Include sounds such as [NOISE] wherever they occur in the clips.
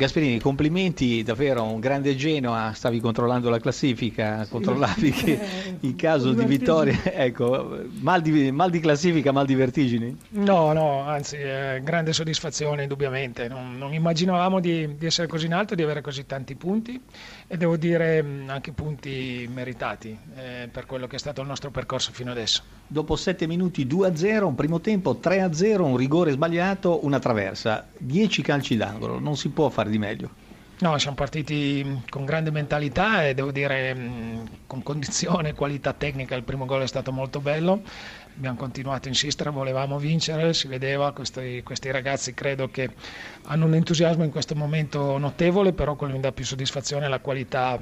Gasperini, complimenti, davvero un grande Genoa, stavi controllando la classifica, sì. controllavi [LAUGHS] che in caso di vittoria, [LAUGHS] ecco, mal di, mal di, classifica, mal di vertigini? No, no, anzi, eh, grande soddisfazione indubbiamente, non, non immaginavamo di, di, essere così in alto, di avere così tanti punti e devo dire anche punti meritati eh, per quello che è stato il nostro percorso fino adesso. Dopo 7 minuti 2-0, un primo tempo 3-0, un rigore sbagliato, una traversa, 10 calci d'angolo, non si può fare di meglio. No, siamo partiti con grande mentalità e devo dire con condizione, qualità tecnica. Il primo gol è stato molto bello abbiamo continuato a insistere, volevamo vincere, si vedeva, questi, questi, ragazzi credo che hanno un entusiasmo in questo momento notevole, però quello che mi dà più soddisfazione è la qualità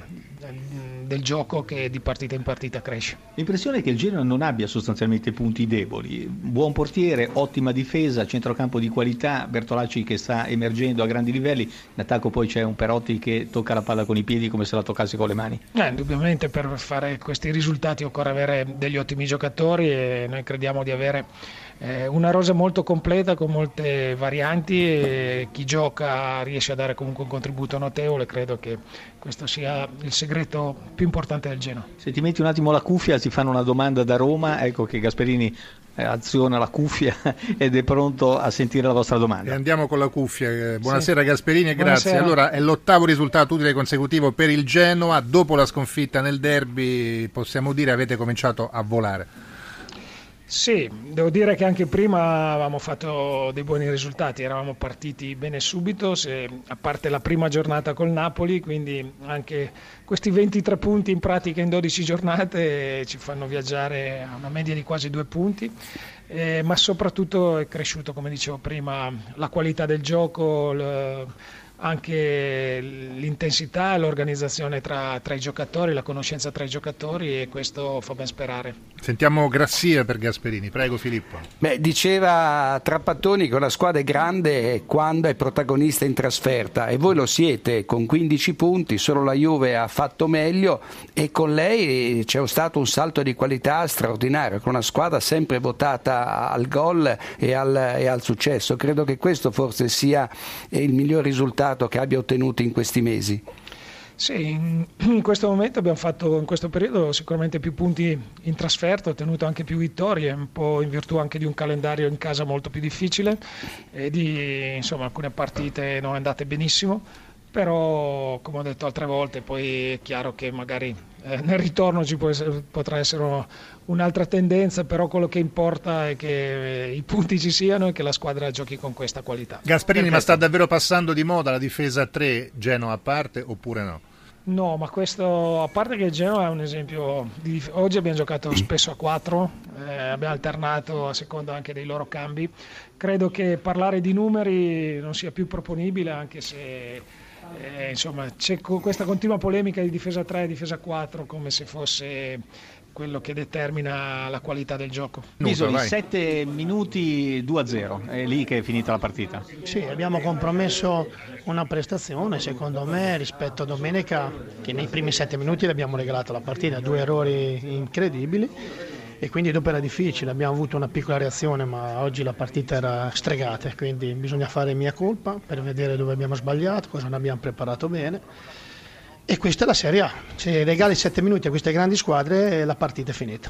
del gioco che di partita in partita cresce. L'impressione è che il Genoa non abbia sostanzialmente punti deboli, buon portiere, ottima difesa, centrocampo di qualità, Bertolacci che sta emergendo a grandi livelli, in attacco poi c'è un Perotti che tocca la palla con i piedi come se la toccasse con le mani. Eh, indubbiamente per fare questi risultati occorre avere degli ottimi giocatori e noi crediamo di avere eh, una rosa molto completa con molte varianti e chi gioca riesce a dare comunque un contributo notevole, credo che questo sia il segreto più importante del Genoa. Se ti metti un attimo la cuffia ti fanno una domanda da Roma, ecco che Gasperini eh, aziona la cuffia [LAUGHS] ed è pronto a sentire la vostra domanda. E andiamo con la cuffia. Eh, buonasera sì. Gasperini e grazie. Buonasera. Allora è l'ottavo risultato utile consecutivo per il Genoa, dopo la sconfitta nel derby possiamo dire avete cominciato a volare. Sì, devo dire che anche prima avevamo fatto dei buoni risultati, eravamo partiti bene subito, se, a parte la prima giornata col Napoli, quindi anche questi 23 punti in pratica in 12 giornate ci fanno viaggiare a una media di quasi due punti, eh, ma soprattutto è cresciuto, come dicevo prima, la qualità del gioco. Le, anche l'intensità e l'organizzazione tra, tra, i giocatori, la conoscenza tra i giocatori e questo fa ben sperare. Sentiamo Grassia per Gasperini, prego Filippo. Beh, diceva Trappattoni che la squadra è grande quando è protagonista in trasferta e voi lo siete con 15 punti, solo la Juve ha fatto meglio e con lei c'è stato un salto di qualità straordinario, con una squadra sempre votata al gol e al, e al successo. Credo che questo forse sia il miglior risultato risultato che abbia ottenuto in questi mesi? Sì, [CLEARS THROAT] in questo momento abbiamo fatto in questo periodo sicuramente più punti in trasferta, ottenuto anche più vittorie, un po' in virtù anche di un calendario in casa molto più difficile e di insomma, alcune partite non andate benissimo, però come ho detto altre volte poi è chiaro che magari eh, nel ritorno ci essere, potrà essere un'altra tendenza, però quello che importa è che eh, i punti ci siano e che la squadra giochi con questa qualità. Gasperini, Perfetto. ma sta davvero passando di moda la difesa a 3 Genoa a parte oppure no? No, ma questo, a parte che Genoa è un esempio, di, oggi abbiamo giocato spesso a 4, eh, abbiamo alternato a seconda anche dei loro cambi, credo che parlare di numeri non sia più proponibile anche se eh, insomma, c'è questa continua polemica di difesa 3 e difesa 4 come se fosse quello che determina la qualità del gioco. Bisoli, 7 minuti 2-0, è lì che è finita la partita. Sì, abbiamo compromesso una prestazione, secondo me, rispetto a domenica, che nei primi 7 minuti l'abbiamo regalato la partita, due errori incredibili e quindi dopo era difficile, abbiamo avuto una piccola reazione ma oggi la partita era stregata, quindi bisogna fare mia colpa per vedere dove abbiamo sbagliato, cosa non abbiamo preparato bene e questa è la Serie A, se regali 7 minuti a queste grandi squadre la partita è finita.